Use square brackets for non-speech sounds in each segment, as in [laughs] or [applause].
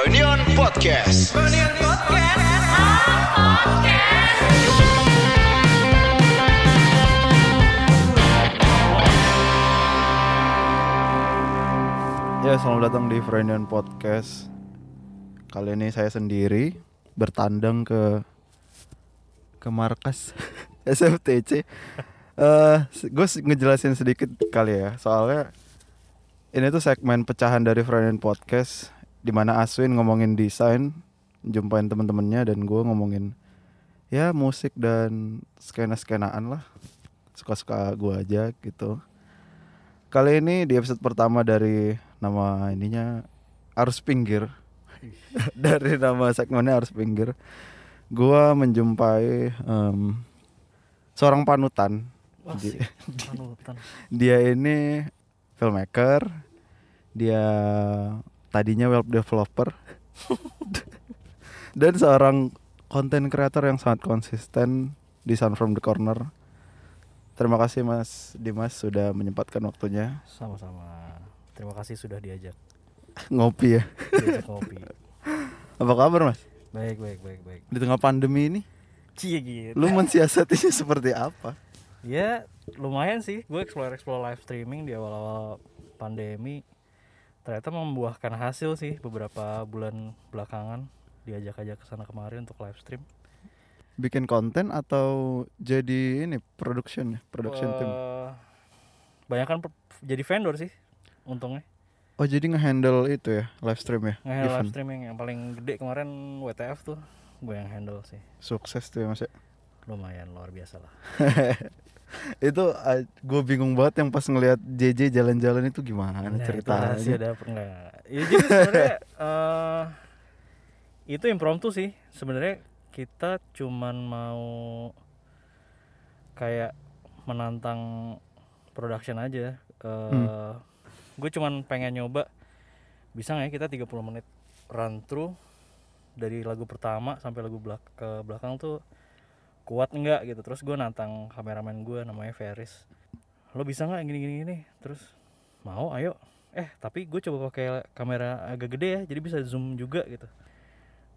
Reunion Podcast. Ya, selamat datang di Freudian Podcast. Kali ini saya sendiri bertandang ke ke markas [laughs] SFTC. Eh, gue ngejelasin sedikit kali ya, soalnya ini tuh segmen pecahan dari Freudian Podcast di mana Aswin ngomongin desain, jumpain temen-temennya dan gue ngomongin ya musik dan skena-skenaan lah. Suka-suka gue aja gitu. Kali ini di episode pertama dari nama ininya Arus Pinggir. [laughs] dari nama segmennya Arus Pinggir. Gua menjumpai em, seorang panutan. [laughs] Di- panutan dia ini filmmaker. Dia tadinya web developer. [laughs] Dan seorang content creator yang sangat konsisten di Sun From The Corner. Terima kasih Mas Dimas sudah menyempatkan waktunya sama-sama terima kasih sudah diajak [laughs] ngopi ya. diajak ngopi [laughs] Apa kabar Mas? baik baik baik baik Di tengah pandemi ini, cie gitu lu mensiasatinya seperti apa? ya lumayan sih gue explore explore live streaming di awal-awal pandemi ternyata membuahkan hasil sih beberapa bulan belakangan. Diajak-ajak ke sana kemari untuk live stream. Bikin konten atau jadi ini production ya, production team? Eh, banyak kan jadi vendor sih untungnya. Oh jadi ngehandle itu ya, live stream ya, nge live streaming yang paling gede kemarin WTF tuh gue yang handle sih. Sukses tuh ya mas ya. Lumayan luar biasa lah [laughs] itu gue bingung banget yang pas ngelihat JJ jalan-jalan itu gimana Nah, itu ceritanya? rahasia dapur enggak. Ya jadi sebenarnya [laughs] eh, itu impromptu sih. Sebenarnya kita cuman mau kayak menantang production aja. Eh Gue cuman pengen nyoba bisa nggak ya kita 30 menit run through dari lagu pertama sampai lagu belak ke belakang tuh kuat enggak gitu. Terus gue nantang kameramen gue namanya Ferris. Lo bisa nggak gini gini gini? Terus mau ayo eh tapi gue coba pakai kamera agak gede ya jadi bisa zoom juga gitu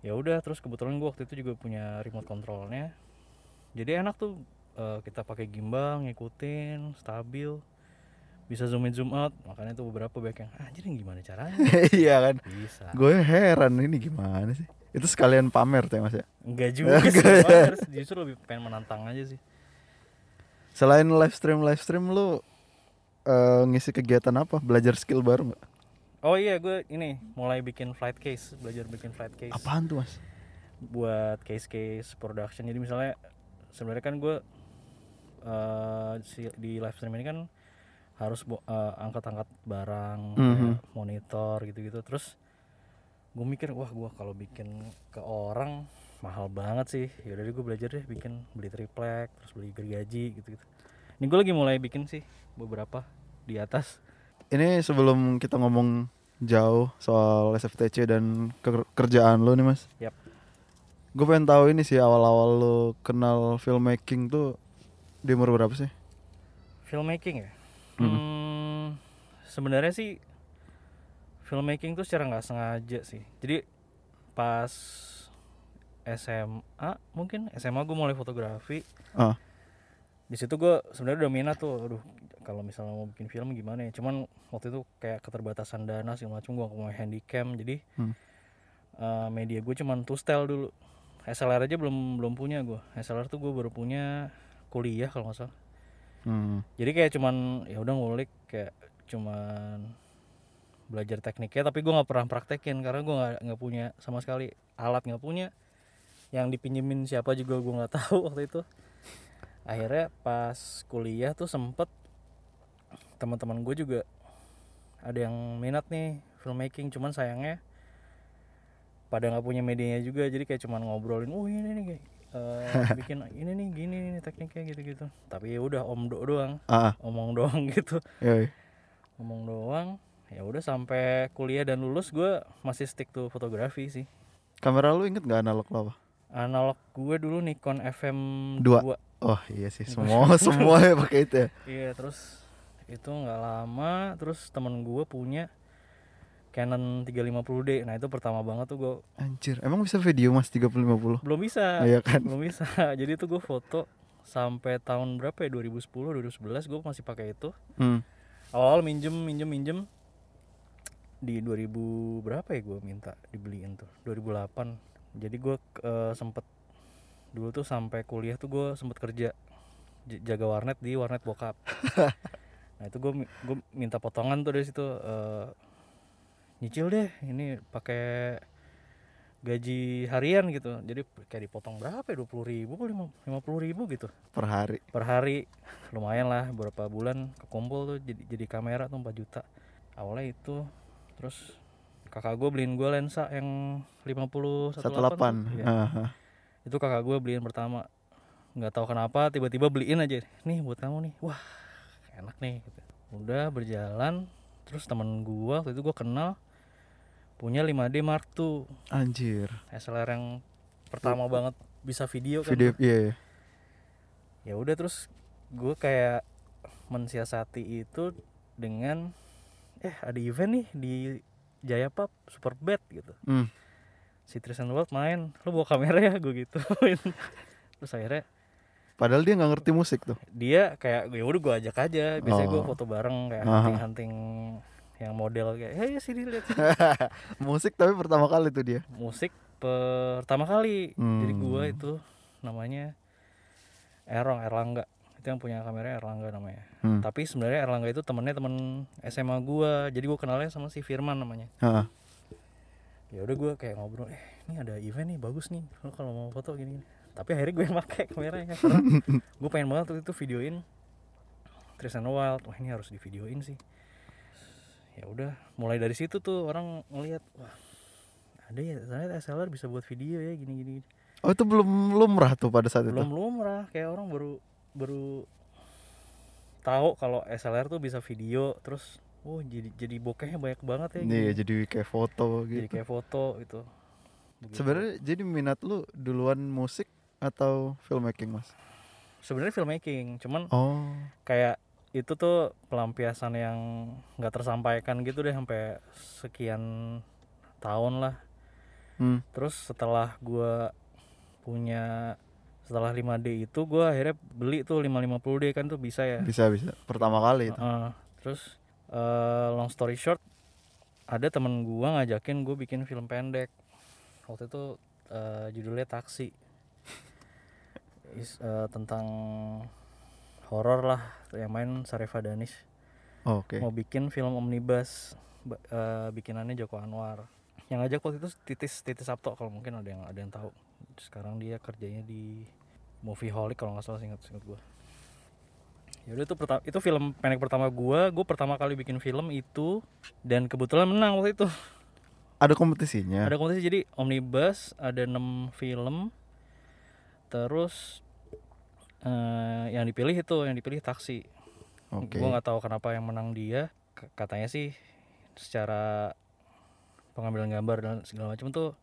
ya udah terus kebetulan gue waktu itu juga punya remote controlnya jadi enak tuh eh, kita pakai gimbal ngikutin stabil bisa zoom in zoom out makanya tuh beberapa banyak yang "Ah, anjir ini gimana caranya [laughs] Iya kan? bisa Gue heran ini gimana sih? Itu sekalian pamer tuh ya mas ya. enggak [laughs] juga sih. Terus justru lebih pengen menantang aja sih Selain live stream live stream lu eh, ngisi kegiatan apa? Belajar skill baru nggak? oh iya gue ini mulai bikin flight case belajar bikin flight case Apaan tuh mas? buat case-case production jadi misalnya sebenarnya kan gue eh, si- di live stream ini kan harus eh, angkat-angkat barang kayak Mhm. monitor gitu-gitu terus gue mikir wah gue kalau bikin ke orang mahal banget sih yaudah deh gue belajar deh bikin beli triplek terus beli gergaji gitu-gitu ini gue lagi mulai bikin sih beberapa di atas Ini sebelum kita ngomong jauh soal SFTC dan ke- kerjaan lu nih mas. Yap. Gue pengen tahu ini sih awal-awal lu kenal filmmaking tuh di umur berapa sih? filmmaking ya Mhm. hmm, sebenarnya sih filmmaking tuh secara nggak sengaja sih jadi pas SMA mungkin SMA gue mulai fotografi Ah. di situ gue sebenarnya udah minat tuh aduh kalau misalnya mau bikin film gimana ya cuman waktu itu kayak keterbatasan dana segala macam gue mau handycam jadi Hmm. eh, media gue cuman two style dulu SLR aja belum belum punya gue SLR tuh gue baru punya kuliah kalau nggak salah Hmm. jadi kayak cuman ya udah ngulik kayak cuman belajar tekniknya tapi gue nggak pernah praktekin karena gue nggak nggak punya sama sekali alat nggak punya. Yang dipinjemin siapa juga gue nggak [laughs] tahu waktu itu. Akhirnya pas kuliah tuh sempet teman-teman gue juga ada yang minat nih filmmaking cuman sayangnya pada nggak punya medianya juga jadi kayak cuman ngobrolin oh ini nih eh, [laughs] bikin ini nih gini nih tekniknya gitu-gitu. Tapi ya udah om do doang. Ah, ah. omong doang [laughs] gitu. Yoi. ngomong doang ya udah sampai kuliah dan lulus gue masih stick to fotografi sih Kamera lu inget gak analog lo apa? analog gue dulu Nikon FM Dua. 2 Oh iya sih semua semua ya pakai itu ya. iya terus itu nggak lama terus temen gue punya Canon 350D nah itu pertama banget tuh gue Anjir, emang bisa video Mas 3050? belum bisa Iya kan? belum bisa [laughs] jadi tuh gue foto sampai tahun berapa ya 2010 2011 gue masih pakai itu Hmm. awal minjem minjem minjem di 2000 berapa ya gue minta dibeliin tuh? 2008 jadi gue eh, sempet dulu tuh sampai kuliah tuh gue sempet kerja jaga warnet di warnet bokap. [laughs] Nah itu gue gue minta potongan tuh dari situ eh, nyicil deh ini pakai gaji harian gitu. Jadi kayak dipotong berapa ya dua puluh ribu lima puluh ribu gitu. Per hari. per hari. Lumayan lah beberapa bulan kekumpul tuh jadi jadi kamera tuh 4 juta. Awalnya itu terus kakak gue beliin gue lensa yang 50 18. 18 Iya. Aha. itu kakak gue beliin pertama nggak tahu kenapa tiba-tiba beliin aja nih buat kamu nih wah enak nih gitu. udah berjalan terus temen gue waktu itu gue kenal punya 5D Mark II Anjir. SLR yang pertama banget bisa video kan Video iya, iya. ya udah terus gue kayak mensiasati itu dengan eh ada event nih di Jaya Pub Super Bad gitu Hmm. si Tristan World main lu bawa kamera ya gue gituin [laughs] terus akhirnya Padahal dia nggak ngerti musik tuh. dia kayak ya udah gue ajak aja biasanya gue Oh. foto bareng kayak hunting hunting yang model kayak hey sini lihat sini." [laughs] musik tapi pertama kali tuh dia. musik pertama kali jadi gue Hmm. itu namanya Erong Erlangga itu yang punya kamera Erlangga namanya. Hmm. tapi sebenarnya Erlangga itu temennya temen SMA gua. Jadi gua kenalnya sama si Firman namanya. Ya udah gua kayak ngobrol eh ini ada event nih bagus nih. Lo kalau mau foto gini, gini. tapi akhirnya gue yang pakai kameranya karena [laughs] gue pengen banget waktu itu videoin Tristan Wild wah ini harus di videoin sih. Ya udah mulai dari situ tuh orang ngelihat wah ada ya ternyata SLR bisa buat video ya gini gini Oh itu belum lumrah tuh pada saat belum itu. lumrah. Kayak orang baru baru tahu kalau SLR tuh bisa video terus oh jadi jadi bokehnya banyak banget ya Iya, gini. jadi kayak foto jadi gitu. kayak foto gitu. Sebenarnya jadi minat lu duluan musik atau filmmaking, Mas? sebenarnya filmmaking cuman Oh. kayak itu tuh pelampiasan yang nggak tersampaikan gitu deh sampai sekian tahun lah Hmm. terus setelah gua punya setelah 5D itu gua akhirnya beli tuh 550D kan tuh bisa ya Bisa bisa. Pertama kali itu. Heeh. terus eh, long story short ada temen gua ngajakin gue bikin film pendek waktu itu eh, judulnya taksi Is, eh, tentang horor lah yang main Sarefa Danis Oh, Oke. mau bikin film omnibus eh, bikinannya Joko Anwar yang ngajak waktu itu titis titis Sabto kalau mungkin ada yang ada yang tahu sekarang dia kerjanya di Movieholic kalau nggak salah ingat ingat gue ya itu pertama itu film pendek pertama gua gue pertama kali bikin film itu dan kebetulan menang waktu itu Ada kompetisinya. ada kompetisi jadi omnibus ada 6 film terus eh, yang dipilih itu yang dipilih taksi Oke. Gue nggak tahu kenapa yang menang dia. Katanya sih secara pengambilan gambar dan segala macam tuh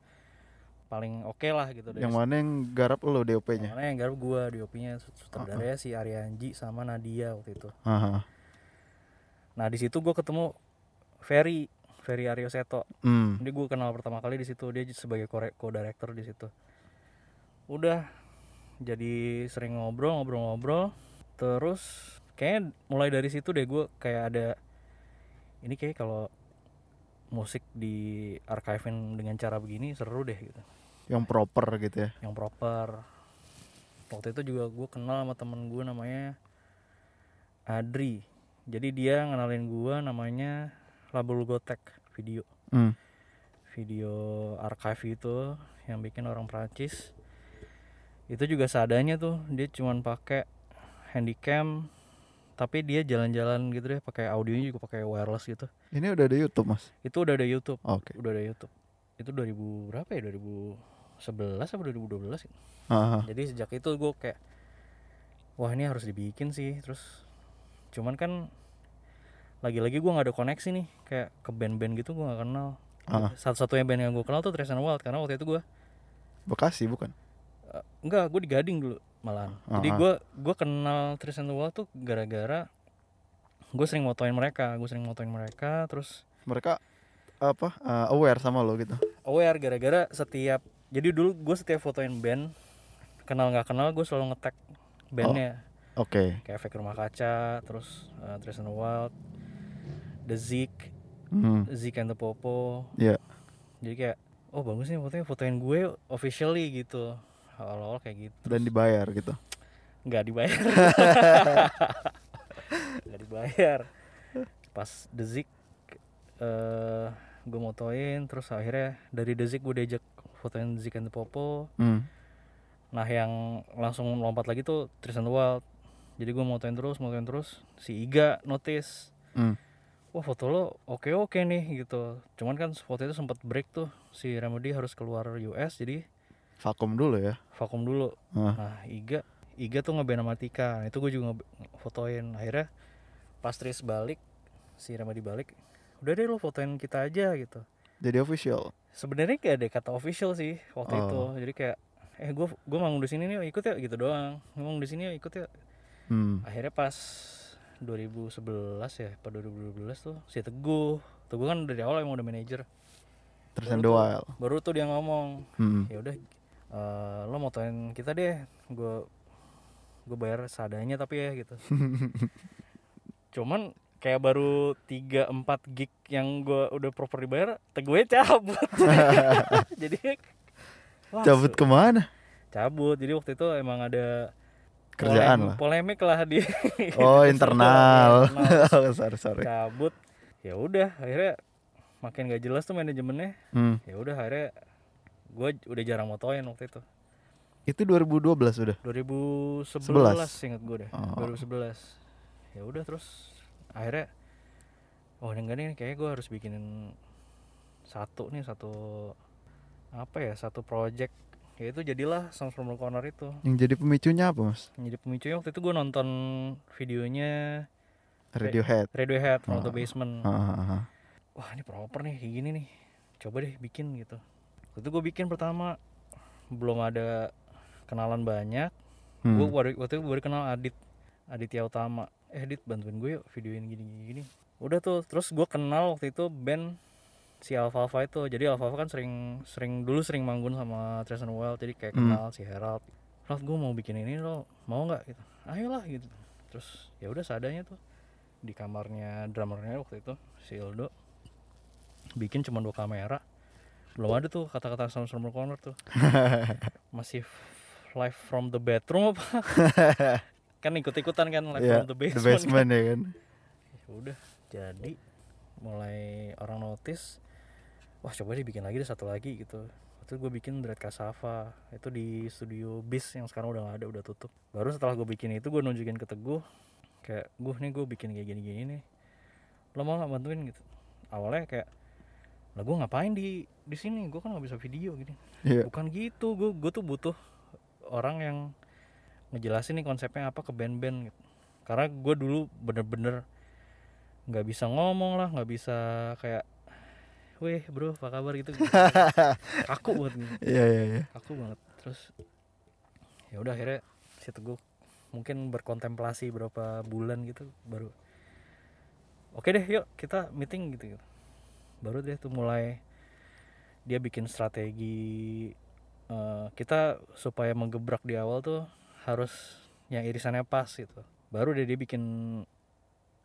paling oke lah gitu Yang mana yang garap lo DOP-nya? Mana yang garap gue di nya sutradaranya si Aryanji sama Nadia waktu itu. Aha. Nah di situ gue ketemu Ferry Ferry Aryo Seto. Hmm. Jadi gue kenal pertama kali di situ dia sebagai co-director di situ. Udah jadi sering ngobrol ngobrol-ngobrol terus kayaknya mulai dari situ deh gue kayak ada ini kayak kalau musik di archivein dengan cara begini seru deh gitu Yang proper gitu ya. yang proper waktu itu juga gue kenal sama temen gue namanya Adri jadi dia ngenalin gue namanya Label Gotek video Hmm. video archive itu yang bikin orang Prancis itu juga seadanya tuh dia cuman pakai handycam tapi dia jalan-jalan gitu deh pakai audionya juga pakai wireless gitu Ini udah ada YouTube, Mas. itu udah ada YouTube Oke. udah ada YouTube itu 2000 berapa ya 2011 apa 2012 gitu. Aha. jadi sejak itu gue kayak wah ini harus dibikin sih terus cuman kan lagi-lagi gue nggak ada koneksi nih kayak ke band-band gitu gue nggak kenal Ah. satu-satunya band yang gue kenal tuh Tristan Wild karena waktu itu gue Bekasi bukan? Uh, enggak, gue di Gading dulu malahan. Jadi Aha. gue gue kenal Tristan Wild tuh gara-gara gue sering motoin mereka, gue sering motoin mereka, terus Mereka apa eh, aware sama lo gitu aware gara-gara setiap jadi dulu gue setiap fotoin band kenal nggak kenal gue selalu nge-tag bandnya. Oke. Kayak efek rumah kaca terus uh, and Wild The Zik Hmm, Zik and the Popo. Ya jadi kayak oh bagus nih fotonya fotoin gue officially gitu. Awal-awal kayak gitu. Dan dibayar gitu? Nggak dibayar. [laughs] Nggak dibayar. Pas The Zik eh gue motoin terus akhirnya dari The Zik gue diajak fotoin Zik and the Popo. Hmm, Nah yang langsung lompat lagi tuh Tristan Wild. Jadi gue motoin terus, motoin terus. Si Iga notice. Hmm. Wah foto lo oke-oke nih gitu. Cuman kan foto itu sempat break tuh. Si Remedy harus keluar US jadi vakum dulu ya? vakum dulu. Ah. Nah Iga Iga tuh ngeband sama Tika. Nah itu gue juga fotoin. Akhirnya pas Tris balik Si Remedy balik Udah deh lo fotoin kita aja gitu. Jadi official sebenarnya kayak ada kata official sih waktu Oh. itu jadi kayak eh gue gue manggung di sini nih ikut ya gitu doang. Ngomong di sini ya ikut ya hmm. akhirnya pas 2011 ya pada 2012 tuh si teguh. Teguh kan dari awal emang udah manajer. Terus Baru tuh- baru tuh dia ngomong hmm. ya udah eh, lo motoin kita deh gue gue bayar seadanya tapi ya gitu. [laughs] Cuman kayak baru 3 4 gig yang gue udah proper dibayar teguhnya cabut. [laughs] Jadi wah, cabut ke mana? Cabut. Jadi waktu itu emang ada kerjaan polem- lah. polemik lah di [laughs] oh internal. internal. [laughs] oh, sorry sorry. Cabut. Ya udah akhirnya makin gak jelas tuh manajemennya. Hmm. ya udah akhirnya gue udah jarang motoin waktu itu. Itu 2012 udah? 2011 11. inget gue deh. Oh. 2011 ya udah terus akhirnya oh enggak nih kayaknya gue harus bikinin satu nih satu apa ya satu project. Ya itu jadilah Sounds from the Corner itu. Yang jadi pemicunya apa mas? Yang jadi pemicunya waktu itu gue nonton videonya Radiohead. Radiohead from the Oh. Basement. Ah, ah, ah. wah ini proper nih kayak gini nih. Coba deh bikin gitu. Waktu itu gue bikin pertama belum ada kenalan banyak. Hmm. gue waktu itu baru kenal Adit Aditya Utama eh Adit bantuin gue yuk videoin gini gini, gini. udah tuh terus gue kenal waktu itu band si Alpha Alpha itu. Jadi Alpha Alpha kan sering sering dulu sering manggung sama Tristan Wild jadi kayak Hmm. kenal si Herald. Ralph gue mau bikin ini lo mau nggak gitu? Ayolah gitu. Terus ya udah seadanya tuh di kamarnya drummernya waktu itu si Ildo bikin cuma dua kamera. Belum ada tuh kata-kata Sounds from the Corner tuh. [laughs] Masih live from the bedroom apa [laughs] kan ikut-ikutan kan live Iya, from the the basement, basement ya kan. Ya udah jadi mulai orang notice wah coba deh bikin lagi deh satu lagi gitu. Waktu itu gue bikin Dread Cassava itu di studio bis yang sekarang udah gak ada udah tutup. Baru setelah gue bikin itu gue nunjukin ke Teguh kayak gue nih gue bikin kayak gini-gini nih. Lo mau nggak bantuin? Gitu. Awalnya kayak lah gue ngapain di di sini? Gue kan nggak bisa video gini. Iya. bukan gitu gue gue tuh butuh orang yang ngejelasin nih konsepnya apa ke band-band gitu. karena gue dulu bener-bener nggak bisa ngomong lah nggak bisa kayak weh bro apa kabar gitu, [laughs] kaku banget gitu. iya iya iya kaku banget terus ya udah akhirnya si teguh mungkin berkontemplasi berapa bulan gitu baru oke deh yuk kita meeting gitu, gitu. baru deh tuh mulai dia bikin strategi eh, kita supaya menggebrak di awal tuh harus yang irisannya pas gitu. Baru deh dia bikin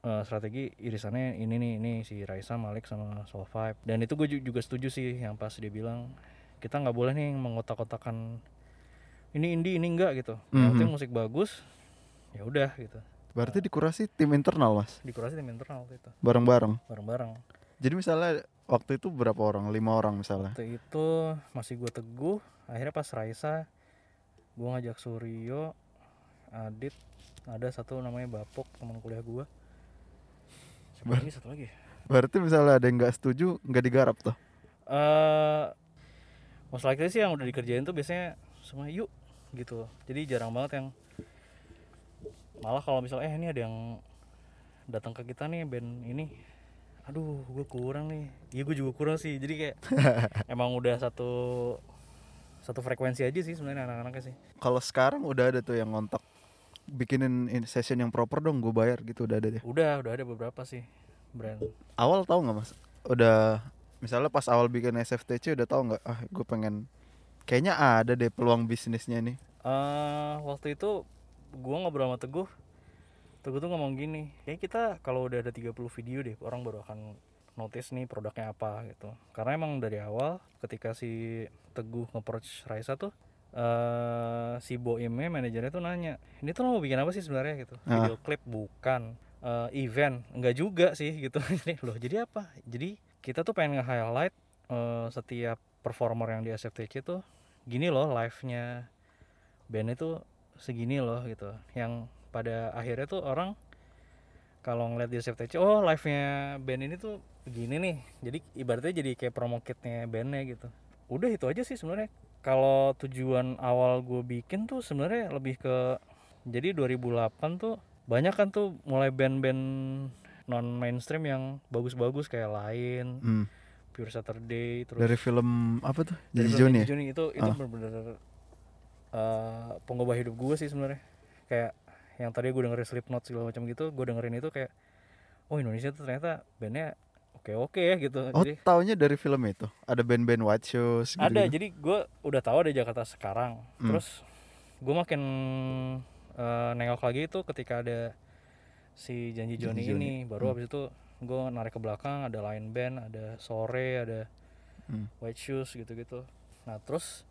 eh, strategi irisannya ini nih ini si Raisa Malik sama Soul Vibe dan itu gue juga setuju sih yang pas dia bilang kita nggak boleh nih mengotak-kotakan ini indie ini enggak gitu. Yang Mhm. penting musik bagus ya udah gitu. Berarti dikurasi tim internal mas? Dikurasi tim internal waktu itu. Bareng-bareng? Bareng-bareng. Jadi misalnya waktu itu berapa orang? Lima orang misalnya? Waktu itu masih gue teguh akhirnya pas Raisa gue ngajak Suryo Adit ada satu namanya Bapok teman kuliah gue lagi? Satu lagi berarti misalnya ada yang nggak setuju nggak digarap tuh? Eh most likely sih yang udah dikerjain tuh biasanya semua yuk gitu jadi jarang banget yang malah kalau misalnya eh ini ada yang datang ke kita nih band ini. Aduh gue kurang nih. Iya gue juga kurang sih. Jadi kayak [laughs] emang udah satu satu frekuensi aja sih sebenarnya anak-anaknya sih. Kalau sekarang udah ada tuh yang ngontak bikinin in- session yang proper dong gue bayar gitu udah ada deh udah udah ada beberapa sih brand. Awal tahu nggak mas? Udah misalnya pas awal bikin SFTC udah tahu nggak ah gue pengen kayaknya ada deh peluang bisnisnya nih. Eh waktu itu gua ngobrol sama Teguh. Teguh tuh ngomong gini kayak kita kalau udah ada 30 video deh orang baru akan notice nih produknya apa gitu. Karena emang dari awal ketika si Teguh nge-approach Raisa tuh eh si Boimnya manajernya tuh nanya ini tuh lo mau bikin apa sih sebenarnya? Gitu. Ah. video klip bukan. Eh, event enggak juga sih gitu. [laughs] Jadi loh jadi apa? Jadi kita tuh pengen nge-highlight eh, setiap performer yang di SFTC tuh gini loh live-nya. Band itu segini loh gitu. Yang pada akhirnya tuh orang kalau ngeliat di SFTC oh live nya band ini tuh begini nih jadi ibaratnya jadi kayak promo kitnya bandnya gitu. Udah itu aja sih sebenarnya. Kalau tujuan awal gue bikin tuh sebenarnya lebih ke jadi 2008 tuh banyak kan tuh mulai band-band non mainstream yang bagus-bagus kayak lain Hmm. Pure Saturday terus dari film apa tuh? Dari film Joni ya? Itu itu Ah. bener-bener eh, pengubah hidup gue sih sebenarnya. Kayak yang tadi gue dengerin Slipknot segala macam gitu gue dengerin itu kayak oh Indonesia tuh ternyata bandnya oke oke ya gitu. Oh jadi taunya dari film itu? Ada band-band White Shoes gitu ada jadi gue udah tahu ada Jakarta sekarang. Hmm. terus gue makin eh, nengok lagi itu ketika ada si Janji Joni, ini. Baru Hmm. habis itu gue narik ke belakang ada Line Band ada Sore ada Hmm. White Shoes gitu-gitu. Nah terus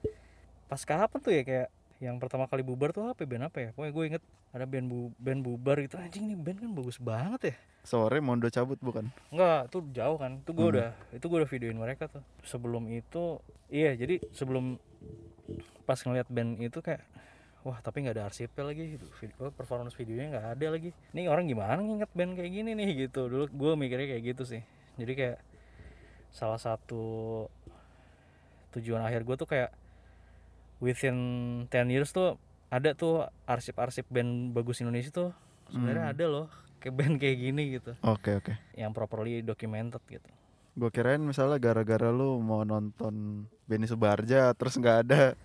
pas kapan tuh ya kayak yang pertama kali bubar tuh apa ya, band apa ya pokoknya gue inget ada band bu band bubar gitu anjing nih band kan bagus banget ya sore Mondo cabut bukan Enggak, tuh jauh kan. Itu gue Hmm. udah itu gue udah videoin mereka tuh. Sebelum itu iya, jadi sebelum pas ngeliat band itu kayak wah, tapi nggak ada arsipnya lagi gitu. Video, performance videonya nggak ada lagi. Ini orang gimana nginget band kayak gini nih gitu. Dulu gue mikirnya kayak gitu sih. Jadi kayak salah satu tujuan akhir gue tuh kayak within 10 years tuh ada tuh arsip-arsip band bagus Indonesia tuh sebenarnya Hmm. ada loh kayak [laughs] band kayak gini gitu oke oke yang properly documented gitu. gue kirain misalnya gara-gara lu mau nonton Benny Subarja terus nggak ada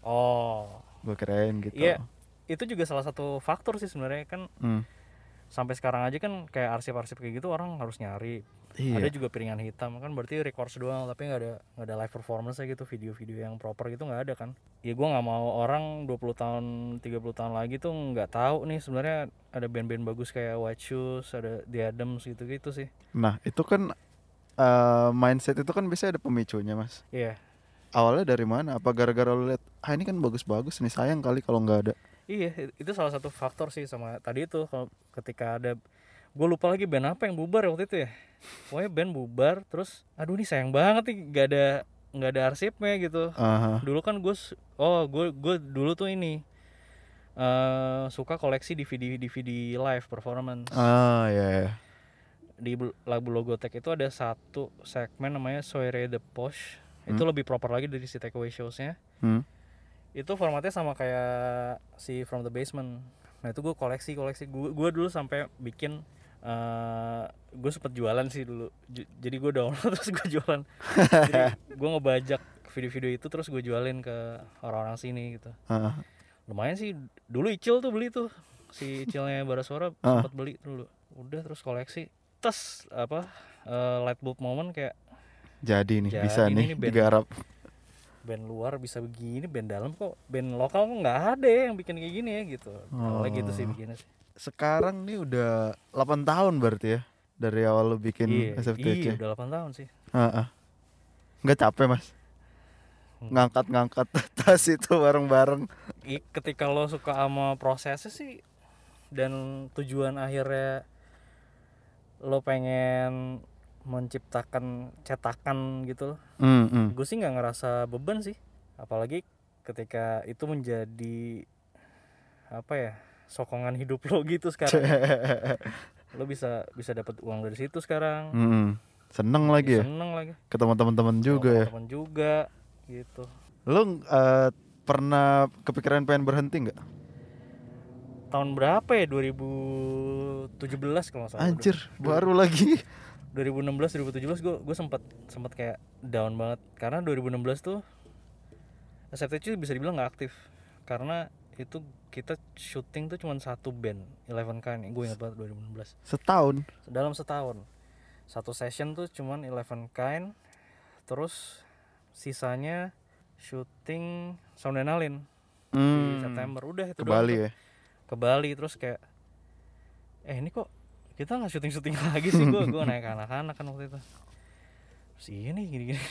Oh, gue kirain gitu Iya. itu juga salah satu faktor sih sebenarnya kan Hmm. sampai sekarang aja kan kayak arsip-arsip kayak gitu orang harus nyari. Iya Ada juga piringan hitam kan berarti records doang tapi nggak ada nggak ada live performance gitu video-video yang proper gitu nggak ada kan. Ya gua nggak mau orang 20 tahun 30 tahun lagi tuh nggak tahu nih sebenarnya ada band-band bagus kayak White Shoes, ada The Adams gitu-gitu sih. nah itu kan eh, mindset itu kan biasanya ada pemicunya mas Iya. awalnya dari mana apa gara-gara lu lihat ah ini kan bagus-bagus nih sayang kali kalau nggak ada Iya, itu salah satu faktor sih sama tadi itu kalau ketika ada gue lupa lagi band apa yang bubar waktu itu ya. Pokoknya band bubar terus aduh ini sayang banget nih gak ada nggak ada arsipnya gitu. Aha. Dulu kan gue oh gue gue dulu tuh ini eh suka koleksi DVD DVD live performance. ah ya, ya. Di bel- lagu Logotek itu ada satu segmen namanya Soirée de Poche. Itu Hmm. lebih proper lagi dari si takeaway shows-nya. Hmm. itu formatnya sama kayak si From the Basement nah itu gue koleksi koleksi gue gue dulu sampai bikin eh gue sempet jualan sih dulu. Ju- jadi gue download [laughs] terus gue jualan. Jadi [laughs] gue ngebajak video-video itu terus gue jualin ke orang-orang sini gitu. Ah, lumayan sih. Dulu Icil tuh beli tuh. Si Icilnya Barasuara Ah. sempet beli dulu. Udah terus koleksi. Terus apa eh, light bulb moment kayak jadi nih Jadi bisa nih band. digarap. band luar bisa begini band dalam kok. Band lokal kok nggak ada ya yang bikin kayak gini ya gitu. Gitu sih Oh. bikinnya sih sekarang nih udah 8 tahun berarti ya dari awal lu bikin iya, SFTC iya udah 8 tahun sih Ah, ah. nggak capek mas Hmm. ngangkat-ngangkat [laughs] tas itu bareng-bareng ketika lo suka sama prosesnya sih dan tujuan akhirnya lo pengen menciptakan cetakan gitu loh Hmm, hmm. gue sih nggak ngerasa beban sih apalagi ketika itu menjadi apa ya sokongan hidup lo gitu sekarang. [laughs] Lo bisa bisa dapat uang dari situ sekarang. Hmm, seneng lagi ya? seneng lagi. Ketemu teman-teman juga ya? teman juga gitu. Lu eh, pernah kepikiran pengen berhenti nggak? Tahun berapa ya? 2017 kalau salah. Anjir baru lagi. 2016 2017 gue gue sempat sempat kayak down banget. Karena 2016 tuh SFTC bisa dibilang nggak aktif. Karena itu kita syuting tuh cuma satu band Eleven Kind gue ingat banget 2016 setahun? Dalam setahun. Satu session tuh cuman Eleven Kind terus sisanya syuting sound and Alin di Hmm, September. Udah itu ke doang Bali tuh. ya? Ke Bali terus kayak eh ini kok kita nggak syuting syuting [laughs] lagi sih? Gue gue naik anak-anak kan waktu itu. Terus iya nih gini gini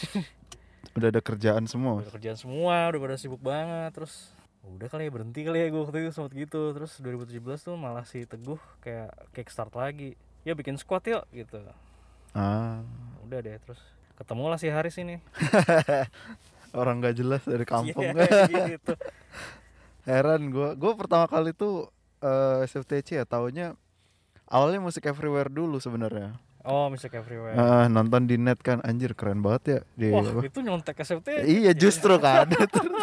udah ada kerjaan semua? Udah kerjaan semua udah pada sibuk banget terus udah kali ya berhenti kali ya gue waktu itu sempet gitu. Terus 2017 tuh malah si teguh kayak kickstart lagi. Ya bikin squad yuk gitu. Ah. Udah deh terus ketemu lah si Haris ini. [laughs] Orang nggak jelas dari kampung. Iya, gitu. [laughs] Heran gue gue pertama kali tuh eh, SFTC ya taunya awalnya musik everywhere dulu sebenarnya oh music everywhere Ah, nonton di net kan anjir keren banget ya di wah apa? itu nyontek SFT iya justru kan terus,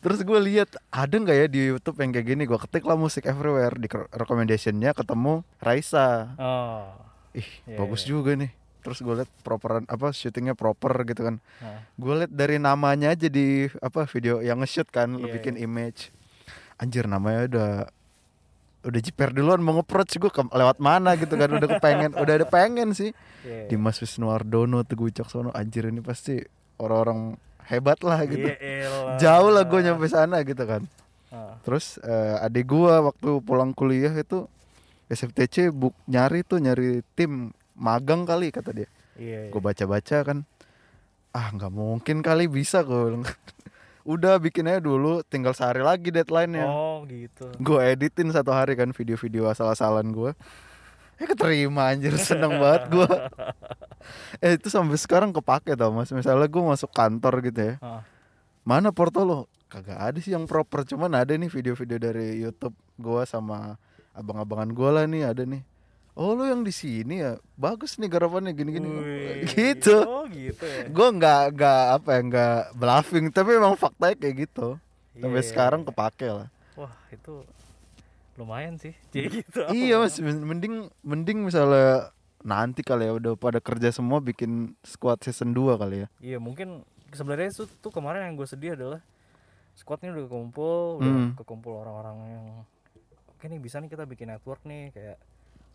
terus gue lihat ada nggak ya di YouTube yang kayak gini? Gue ketik lah musik everywhere di recommendationnya ketemu Raisa. Oh. Ih Iya, bagus iya. juga nih. Terus gue liat properan apa syutingnya proper gitu kan. Nah, gue liat dari namanya aja di apa video yang nge-shoot kan lu Iya, bikin image. Anjir namanya udah udah jiper duluan mau nge-approach gue ke- lewat mana gitu kan udah kepengen udah ada pengen sih iya. Dimas Wisnuardono Teguh Caksono anjir ini pasti orang-orang hebat lah gitu Iya, elah. jauh lah gue nyampe sana gitu kan Ah, terus eh, adik gue waktu pulang kuliah itu SFTC buk nyari tuh nyari tim magang kali kata dia iya, iya. gue baca-baca kan ah nggak mungkin kali bisa gue. [laughs] udah bikin aja dulu tinggal sehari lagi deadline-nya. Oh gitu. Gue editin satu hari kan video-video asal-asalan gue eh keterima anjir [laughs] seneng banget gue eh itu sampai sekarang kepake tau mas. Misalnya gue masuk kantor gitu ya. Mana porto lo? Kagak ada sih yang proper cuman ada nih video-video dari YouTube gue sama abang-abangan gue lah nih ada nih oh lo yang di sini ya? Bagus nih garapannya gini-gini. Wih. gitu. Oh gitu ya. Gue nggak nggak apa ya nggak bluffing tapi emang faktanya kayak gitu. Sampai Iya, sekarang kepake lah. Wah itu lumayan sih jadi gitu. Iya mas. Men- mending mending misalnya nanti kali ya udah pada kerja semua bikin squad season 2 kali ya. Iya mungkin sebenarnya itu tuh kemarin yang gue sedih adalah squadnya udah kekumpul udah Hmm. kekumpul orang-orang yang oke nih bisa nih kita bikin network nih kayak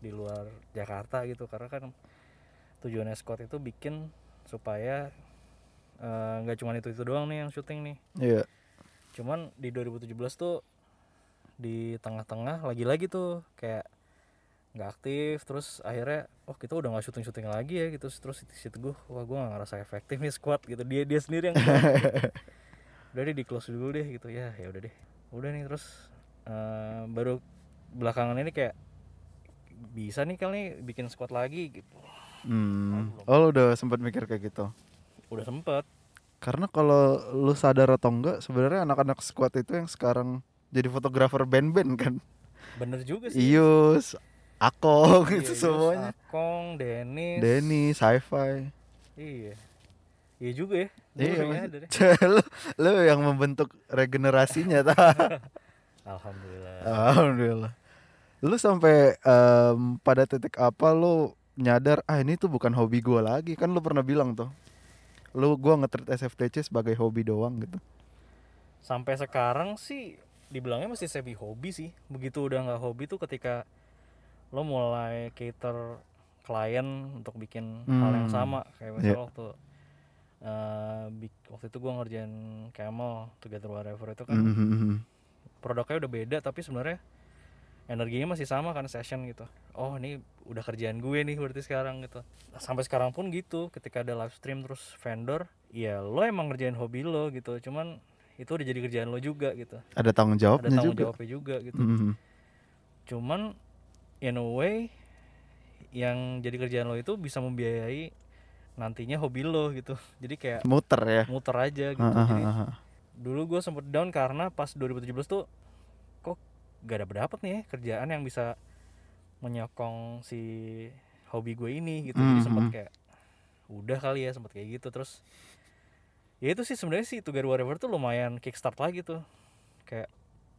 di luar Jakarta gitu. Karena kan tujuannya squad itu bikin supaya eh, nggak cuma itu itu doang nih yang syuting nih. Iya. Cuman di 2017 tuh di tengah-tengah lagi-lagi tuh kayak nggak aktif. Terus akhirnya oh kita udah nggak syuting syuting lagi ya gitu. Terus si teguh wah gue nggak ngerasa efektif nih squad gitu. Dia dia sendiri yang [laughs] udah deh di close dulu deh gitu. Ya ya udah deh. Udah nih terus eh, baru belakangan ini kayak bisa nih kali bikin squad lagi gitu. Hmm. oh lo udah sempat mikir kayak gitu? Udah sempet. Karena kalau lu sadar atau enggak sebenarnya anak-anak squad itu yang sekarang jadi fotografer band-band kan? Bener juga sih. Ius Akong Iya, itu semuanya. Akong Dennis. Denny Sci-Fi iya. Iya juga ya. Gua Iya, ya. [laughs] lu, lu yang membentuk regenerasinya ta. [laughs] alhamdulillah. Alhamdulillah. Lu sampai em, pada titik apa lu nyadar ah ini tuh bukan hobi gua lagi kan lu pernah bilang tuh. Lu gua nge-treat SFTC sebagai hobi doang gitu. sampai sekarang sih dibilangnya masih semi hobi sih begitu udah nggak hobi tuh ketika lo mulai cater klien untuk bikin hal yang Hmm. sama kayak misalnya Iya. waktu eh, bik- waktu itu gua ngerjain camel together whatever itu kan Mhm. produknya udah beda tapi sebenarnya energinya masih sama kan session gitu. Oh ini udah kerjaan gue nih berarti sekarang gitu. Sampai sekarang pun gitu ketika ada live stream terus vendor ya lo emang ngerjain hobi lo gitu. Cuman itu udah jadi kerjaan lo juga gitu. Ada tanggung ada jawabnya tanggung juga. jawabnya juga gitu. Mhm. cuman in a way yang jadi kerjaan lo itu bisa membiayai nantinya hobi lo gitu. [laughs] Jadi kayak Muter ya. muter aja gitu. Ha, ha, jadi dulu gue sempet down karena pas 2017 tuh gak dapet dapet nih ya kerjaan yang bisa menyokong si hobi gue ini gitu jadi sempet Mhm. kayak udah kali ya sempet kayak gitu terus ya itu sih sebenarnya sih Together Whatever tuh lumayan kickstart lagi tuh kayak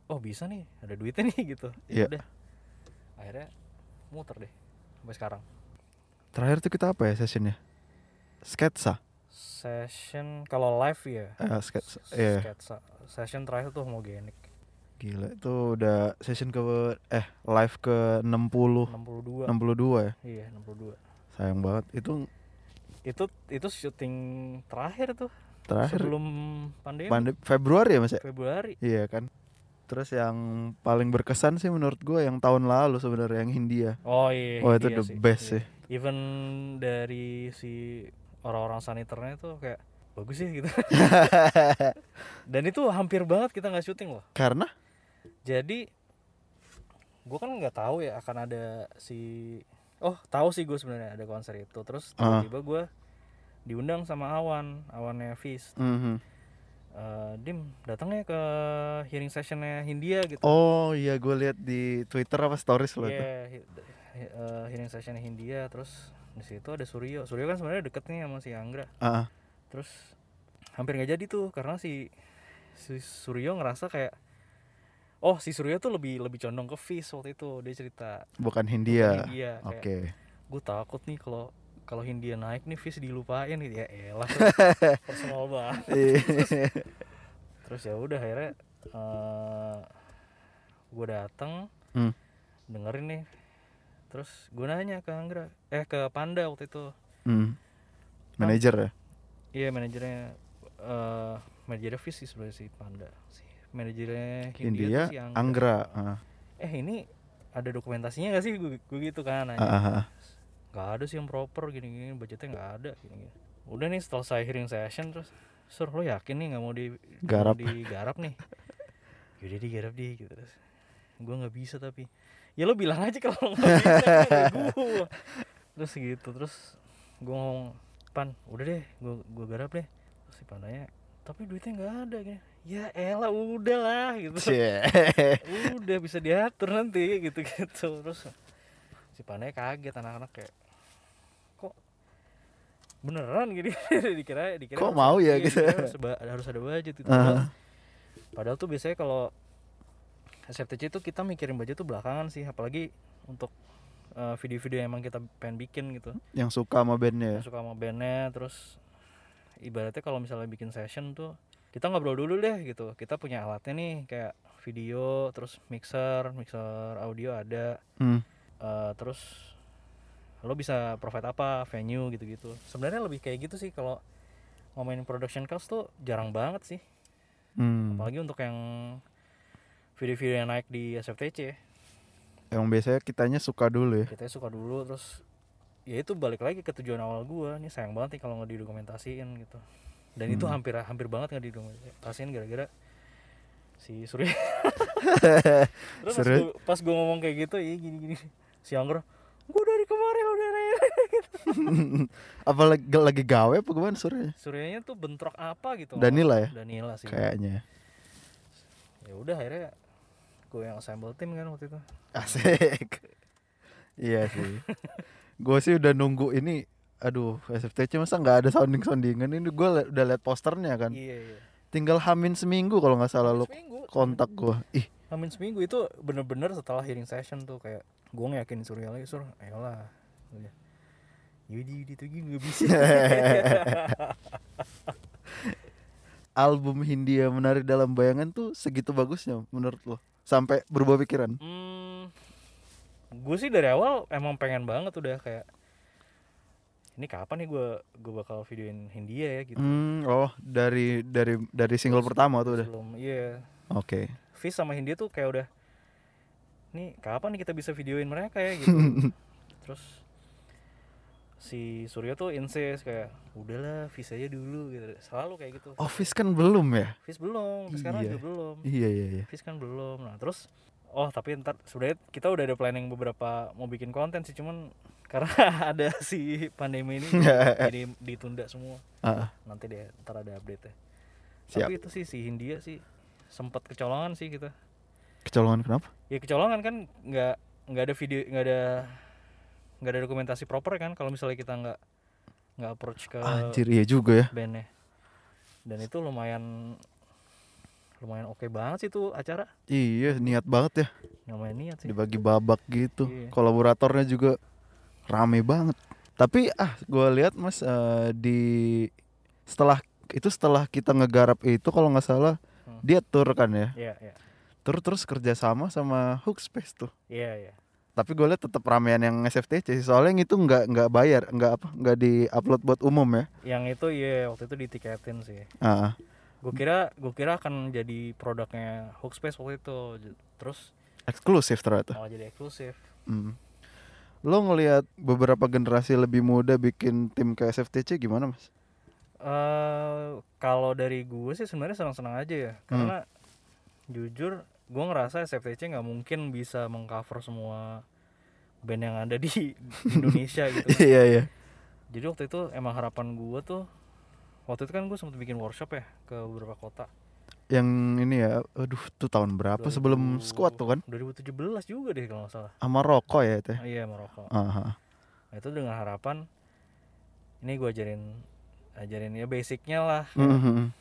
oh bisa nih ada duitnya nih [laughs] gitu ya udah akhirnya muter deh sampai sekarang Terakhir tuh kita apa ya sessionnya? Sketsa. session kalau live ya Eh, sketsa. Iya. sketsa session terakhir tuh homogenik Gila itu udah session ke eh live ke 60 62 62 ya. iya 62 Sayang banget. Itu itu itu syuting terakhir tuh Terakhir sebelum pandemi pande- Februari ya Mas ya? Februari Iya kan. Terus yang paling berkesan sih menurut gue yang tahun lalu sebenarnya yang Hindia. oh iya Oh itu iya the best Iya. sih. even dari si orang-orang saniternya tuh kayak bagus ya gitu [laughs] dan itu hampir banget kita nggak syuting loh Karena jadi gue kan nggak tahu ya akan ada si oh tahu sih gue sebenarnya ada konser itu terus Ah. tiba-tiba gue diundang sama Awan Awannya Fis Mhm. Eh, Dim datangnya ke hearing sessionnya Hindia gitu Oh iya gue lihat di Twitter apa stories lo itu. Iya, he- he- eh, hearing session Hindia terus di situ ada Suryo Suryo kan sebenarnya deket nih sama si Anggra Ah, terus hampir nggak jadi tuh karena si si Suryo ngerasa kayak oh si Suryo tuh lebih lebih condong ke Fis waktu itu dia cerita bukan Hindia. Hindia Oke. gue takut nih kalau kalau Hindia naik nih Fis dilupain gitu ya elah [laughs] personal banget Iya. [laughs] terus ya udah akhirnya eh gue datang Hmm. dengerin nih terus gue nanya ke Anggra eh ke Panda waktu itu Hmm. Manager ya? iya manajernya eh manajernya Fis sih sebenarnya si Panda si manajernya Hindia, tuh si Anggra. Anggra. Ah, eh ini ada dokumentasinya gak sih gue, gue gitu kan nanya ah, ah. nggak ada sih yang proper gini-gini budgetnya nggak ada gini-gini udah nih setelah saya hearing session terus sur lo yakin nih nggak mau di Garap. mau digarap nih [laughs] yaudah digarap di gitu terus gue nggak bisa tapi ya lo bilang aja kalau [laughs] nggak bisa gue terus gitu terus gue ngomong pan udah deh gue gue garap deh terus si pandanya tapi duitnya nggak ada gini ya elah udah lah gitu Cie. udah bisa diatur nanti gitu gitu terus si pandai kaget anak-anak kayak kok beneran gini [laughs] dikira dikira Kok mau ya gitu? harus, harus ada budget itu Ah. padahal tuh biasanya kalau SFTC itu kita mikirin budget tuh belakangan sih apalagi untuk eh, video-video yang emang kita pengen bikin gitu Yang suka sama bandnya ya? yang suka sama bandnya terus ibaratnya kalau misalnya bikin session tuh kita ngobrol dulu deh gitu. Kita punya alatnya nih kayak video terus mixer mixer audio ada. Hmm. eh, terus lo bisa provide apa venue gitu-gitu. Sebenarnya lebih kayak gitu sih kalau ngomongin production cost tuh jarang banget sih. Hmm. apalagi untuk yang video-video yang naik di SFTC Yang biasanya kitanya suka dulu ya. kita suka dulu terus ya itu balik lagi ke tujuan awal gua. Ini sayang banget nih kalau nggak didokumentasiin gitu dan itu Hmm. hampir hampir banget nggak didokumentasiin gara-gara si Surya [laughs] terus pas gua, pas gua ngomong kayak gitu iya gini gini si Angger gua dari kemarin udah rela [laughs] [laughs] Apalagi lagi gawe apa gimana sore? Suryanya tuh bentrok apa gitu Danila ya? Danila sih Kayaknya. ya udah akhirnya gue yang assemble tim kan waktu itu Asik. iya sih. gue sih udah nunggu ini. Aduh, SFTC masa nggak ada sounding soundingan ini gue udah liat posternya kan. iya iya Tinggal hamin seminggu kalau nggak salah seminggu kontak gue. Ih, Amin seminggu itu bener-bener setelah hearing session tuh kayak gue ngeyakinin Surya lagi sur ayolah Udah. Yudi Yudi tuh gini gak bisa [laughs] album Hindia menarik dalam bayangan tuh segitu bagusnya menurut lo? Sampai berubah pikiran. hmm, gue sih dari awal emang pengen banget udah kayak ini kapan nih gue gue bakal videoin Hindia ya gitu Hmm, oh dari dari dari single pertama tuh udah. sebelum iya Oke. Fis sama Hindia tuh kayak udah nih kapan nih kita bisa videoin mereka ya gitu [laughs] terus si Surya tuh insist kayak udahlah Fis aja dulu gitu selalu kayak gitu Office kan belum ya? Fis belum sekarang Iya. juga belum Iya iya iya. Fis kan belum nah terus oh tapi ntar sebenarnya kita udah ada planning beberapa mau bikin konten sih cuman karena [laughs] ada si pandemi ini [laughs] jadi ditunda semua Ah, nanti deh ntar ada update ya Siap. tapi itu sih si Hindia sih sempat kecolongan sih kita kecolongan kenapa? ya kecolongan kan nggak nggak ada video nggak ada nggak ada dokumentasi proper kan kalau misalnya kita nggak nggak approach ke Anjir iya juga ya. bandnya dan itu lumayan lumayan oke banget sih tuh acara Iya niat banget ya lumayan niat sih dibagi babak gitu. Iya. Kolaboratornya juga rame banget. Tapi ah gue lihat mas eh, di setelah itu setelah kita ngegarap itu kalau nggak salah Hmm. dia tur kan ya. iya iya Tur terus kerjasama sama Hookspace tuh. iya iya tapi gue liat tetap ramean yang SFTC sih. soalnya yang itu nggak nggak bayar nggak apa nggak di upload buat umum ya yang itu iya waktu itu ditiketin sih ah gue kira gue kira akan jadi produknya Hookspace waktu itu terus eksklusif ternyata malah jadi eksklusif Hmm. Lo ngelihat beberapa generasi lebih muda bikin tim ke SFTC gimana mas? Eh kalau dari gue sih sebenarnya senang-senang aja ya. Karena jujur gue ngerasa SFTC nggak mungkin bisa mengcover semua band yang ada di [laughs] Indonesia gitu. Kan. iya iya. Jadi waktu itu emang harapan gue tuh waktu itu kan gue sempat bikin workshop ya ke beberapa kota yang ini ya aduh tuh tahun berapa sebelum 2000 squad tuh kan? 2017 juga deh kalau nggak salah. Sama rokok ya itu ya? Iya Maroko Aha. nah, itu dengan harapan ini gue ajarin ajarin ya basicnya lah. Mhm.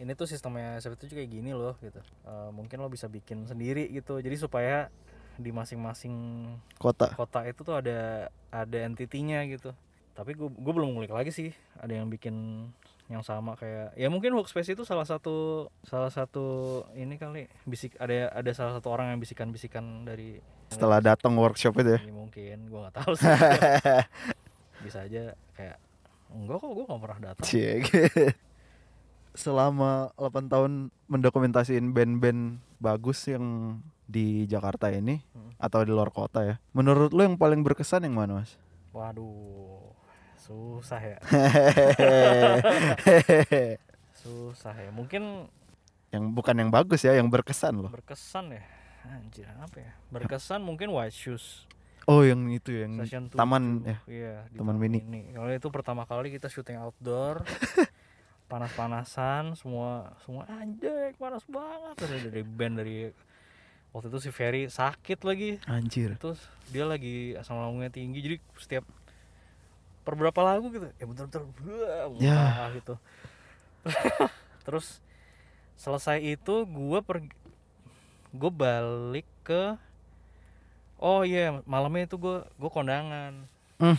ini tuh sistemnya SFTC tuh kayak gini loh gitu. Eh, mungkin lo bisa bikin sendiri gitu. Jadi supaya di masing-masing kota. kota itu tuh ada ada entitinya gitu. Tapi gue gue belum ngulik lagi sih ada yang bikin yang sama kayak ya mungkin workspace itu salah satu salah satu ini kali bisik ada ada salah satu orang yang bisikan-bisikan dari setelah datang workshop itu ya? Ya, mungkin gue nggak tahu [laughs] sih. Bisa aja kayak enggak kok gue nggak pernah datang. [laughs] Selama 8 tahun mendokumentasiin band-band bagus yang di Jakarta ini Hmm. atau di luar kota ya menurut lo yang paling berkesan yang mana mas? Waduh susah ya. [laughs] Susah ya. Mungkin yang bukan yang bagus ya yang berkesan loh. Berkesan ya? Anjir apa ya? Berkesan mungkin white shoes. Oh yang itu yang Session taman 7. ya? Iya di Taman Mini. kalau itu pertama kali kita syuting outdoor [laughs] panas-panasan semua semua anjay panas banget. Terus dari band dari waktu itu si Ferry sakit lagi. Anjir. Terus dia lagi asam lambungnya tinggi jadi setiap per berapa lagu gitu. Ya bentar-bentar Ya. gitu. [laughs] Terus selesai itu gua pergi gue balik ke oh iya malamnya itu gue gue kondangan. Hmm.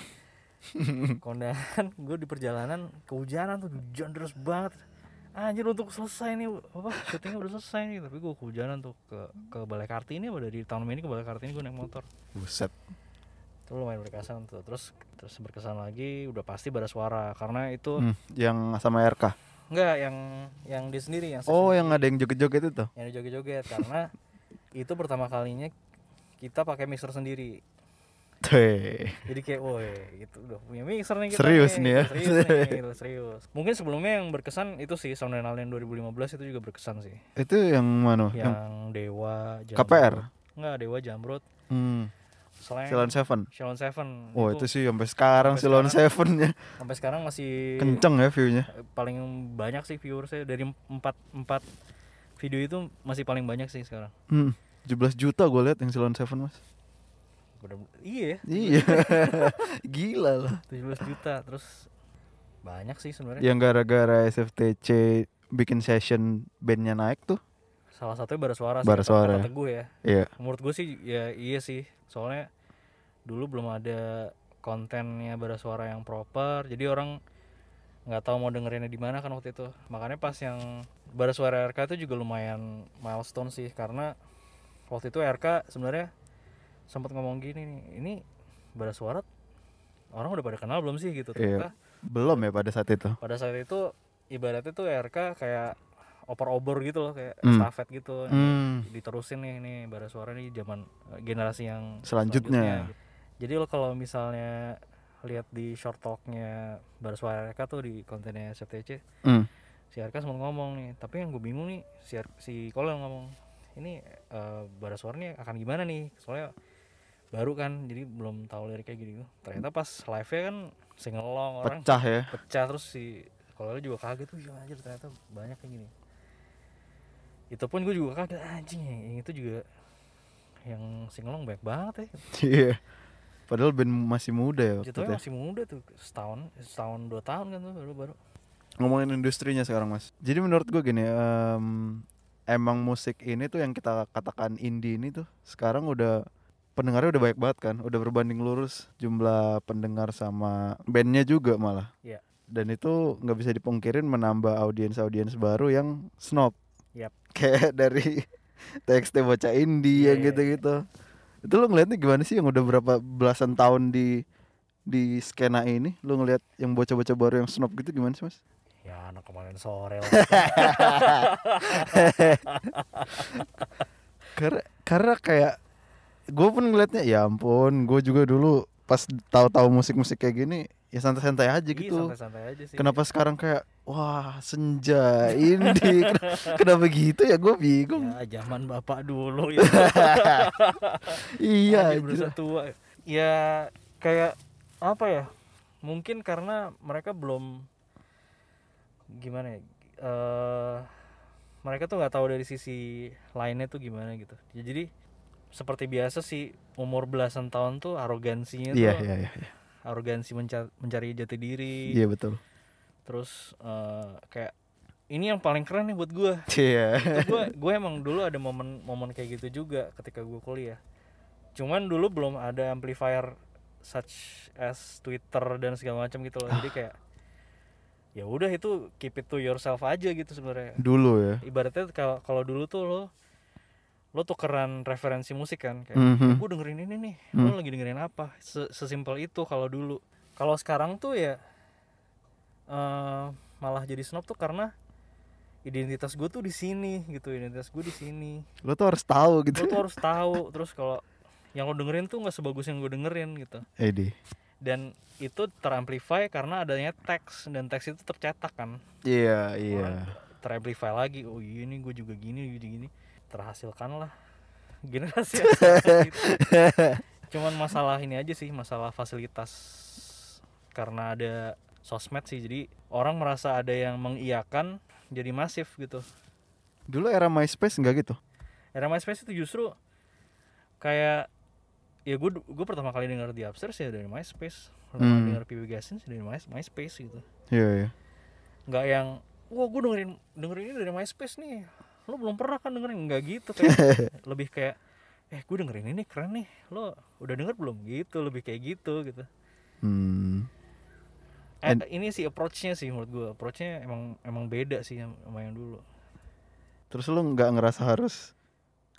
[laughs] kondangan gue di perjalanan kehujanan tuh hujan deras banget. Anjir untuk selesai nih apa syutingnya udah selesai nih. Tapi gue kehujanan tuh ke ke balai kartini apa dari tahun ini ke balai kartini gue naik motor. Buset itu lumayan berkesan tuh. Terus terus berkesan lagi udah pasti pada suara. Karena itu Hmm, yang sama RK enggak yang yang dia sendiri yang oh yang ada yang joget-joget itu? Yang di joget-joget karena [laughs] itu pertama kalinya kita pakai mixer sendiri. Tuh. jadi kayak woi gitu udah punya mixer nih kita Serius nih. ya. serius nih [laughs] gitu, serius. Mungkin sebelumnya yang berkesan itu sih Sound and Alien 2015 itu juga berkesan sih. Itu yang mana? Yang, yang Dewa KPR? enggak Dewa Jamrut. Hmm, Silon Seven. Shalon Seven. Oh itu sih sampai sekarang sampai Silon. Seven ya sampai sekarang masih kenceng ya viewnya. Paling banyak sih viewersnya. Dari empat empat video itu masih paling banyak sih sekarang. Hmm, 17 juta gue liat yang Silon Seven mas. Bener, iya ya, iya. [laughs] Gila lah. 17 juta terus banyak sih sebenarnya. Yang gara-gara SFTC bikin session bandnya naik tuh. Salah satunya bara suara Bara kata- Suara. kata gue ya. Iya. Menurut gue sih ya iya sih soalnya dulu belum ada kontennya bara suara yang proper. Jadi orang nggak tahu mau dengerinnya di mana kan waktu itu. Makanya pas yang bara suara RK itu juga lumayan milestone sih. Karena waktu itu RK sebenarnya sempat ngomong gini nih ini bara suara orang udah pada kenal belum sih? Gitu. Iya. ternyata belum ya pada saat itu? Pada saat itu ibaratnya tuh RK kayak opor-obor gitu loh kayak Hmm. estafet gitu hmm, diterusin nih nih bara suara nih zaman eh, generasi yang Selanjutnya. gitu. Jadi lo kalau misalnya lihat di short talknya bara suara RK tuh di kontennya SFTC, hmm. si RK sempat ngomong nih, tapi yang gue bingung nih si R- si Kolel ngomong ini eh, bara suara nih akan gimana nih? Soalnya baru kan, jadi belum tahu liriknya gitu. Ternyata pas live-nya kan singelong orang pecah ya pecah terus si Kolel juga kaget tuh ya anjir ternyata banyak kayak gini itu pun gue juga kaget anjing yang itu juga yang singelong banyak banget ya. Iya. Padahal band masih muda ya jatuhnya ya. masih muda tuh setahun setahun dua tahun kan tuh baru baru ngomongin industrinya sekarang mas. Jadi menurut gue gini em, emang musik ini tuh yang kita katakan indie ini tuh sekarang udah pendengarnya udah baik banget kan udah berbanding lurus jumlah pendengar sama bandnya juga malah. Iya. dan itu nggak bisa dipungkirin menambah audiens audiens baru yang snob Yap. [laughs] kayak dari TXT bocah indie yang Iya, iya, gitu-gitu Itu lu ngeliatnya gimana sih yang udah berapa belasan tahun di di skena ini? Lu ngeliat yang bocah-bocah baru yang snob gitu gimana sih mas? ya anak kemarin sore lah [laughs] Karena karena kayak gue pun ngeliatnya ya ampun, gue juga dulu pas tahu-tahu musik-musik kayak gini ya santai-santai aja Iya, gitu. santai-santai aja sih. Kenapa sekarang kayak wah senja indie [laughs] Kenapa, gitu ya? Gue bingung. ya zaman bapak dulu ya. [laughs] Iya. Berusaha tua. Ya kayak apa ya? Mungkin karena mereka belum gimana ya? Eh mereka tuh nggak tahu dari sisi lainnya tuh gimana gitu. Ya, jadi seperti biasa sih umur belasan tahun tuh arogansinya Iya tuh iya iya. iya. arogansi menca- mencari jati diri Iya betul. terus eh, kayak ini yang paling keren nih buat gue [laughs] Iya. gue gue emang dulu ada momen momen kayak gitu juga ketika gue kuliah cuman dulu belum ada amplifier such as Twitter dan segala macam gitu loh jadi kayak ya udah itu keep it to yourself aja gitu sebenarnya Dulu ya. ibaratnya kalau kalau dulu tuh lo lo tukeran referensi musik kan kayak Mhm. gue dengerin ini nih Hmm. lo lagi dengerin apa Se- sesimpel itu kalau dulu kalau sekarang tuh ya eh, malah jadi snob tuh karena identitas gue tuh di sini gitu identitas gue di sini Lo tuh harus tahu lo gitu. tuh harus [laughs] tahu terus kalau yang lo dengerin tuh nggak sebagus yang gue dengerin gitu Edi. dan itu teramplify karena adanya teks dan teks itu tercetak kan Iya iya. teramplify lagi oh iya nih gue juga gini gini gini terhasilkan lah generasi gitu. cuman masalah ini aja sih masalah fasilitas karena ada sosmed sih jadi orang merasa ada yang mengiyakan jadi masif gitu Dulu era MySpace enggak gitu? era MySpace itu justru kayak ya gue gue pertama kali denger di Upstairs ya dari MySpace pertama Hmm. denger PB Gasin dari My, MySpace gitu Iya iya. nggak yang wah gue dengerin dengerin ini dari MySpace nih lo belum pernah kan dengerin? Nggak gitu kayak [laughs] lebih kayak eh gue dengerin ini keren nih. Lo udah denger belum? Gitu lebih kayak gitu gitu. Hmm. eh, And- ini sih approachnya sih menurut gue approachnya emang emang beda sih sama yang dulu. Terus lu nggak ngerasa harus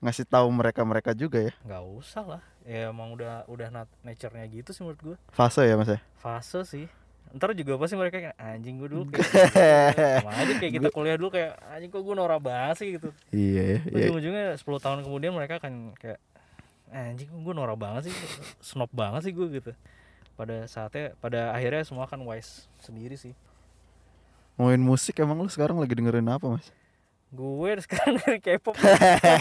ngasih tahu mereka mereka juga ya? nggak usah lah. Ya emang udah udah nat- nature-nya gitu sih menurut gue Fase ya mas ya? fase sih ntar juga pasti mereka kayak anjing gue dulu kayak gitu." sama aja kayak kita kuliah dulu kayak anjing kok gue norak banget sih gitu Iya ya. Iya. ujung-ujungnya 10 tahun kemudian mereka akan kayak anjing kok gue norak banget sih snob banget sih gue gitu pada saatnya pada akhirnya semua kan wise sendiri sih Ngomongin musik emang lu sekarang lagi dengerin apa mas? gue [laughs] sekarang dari K-pop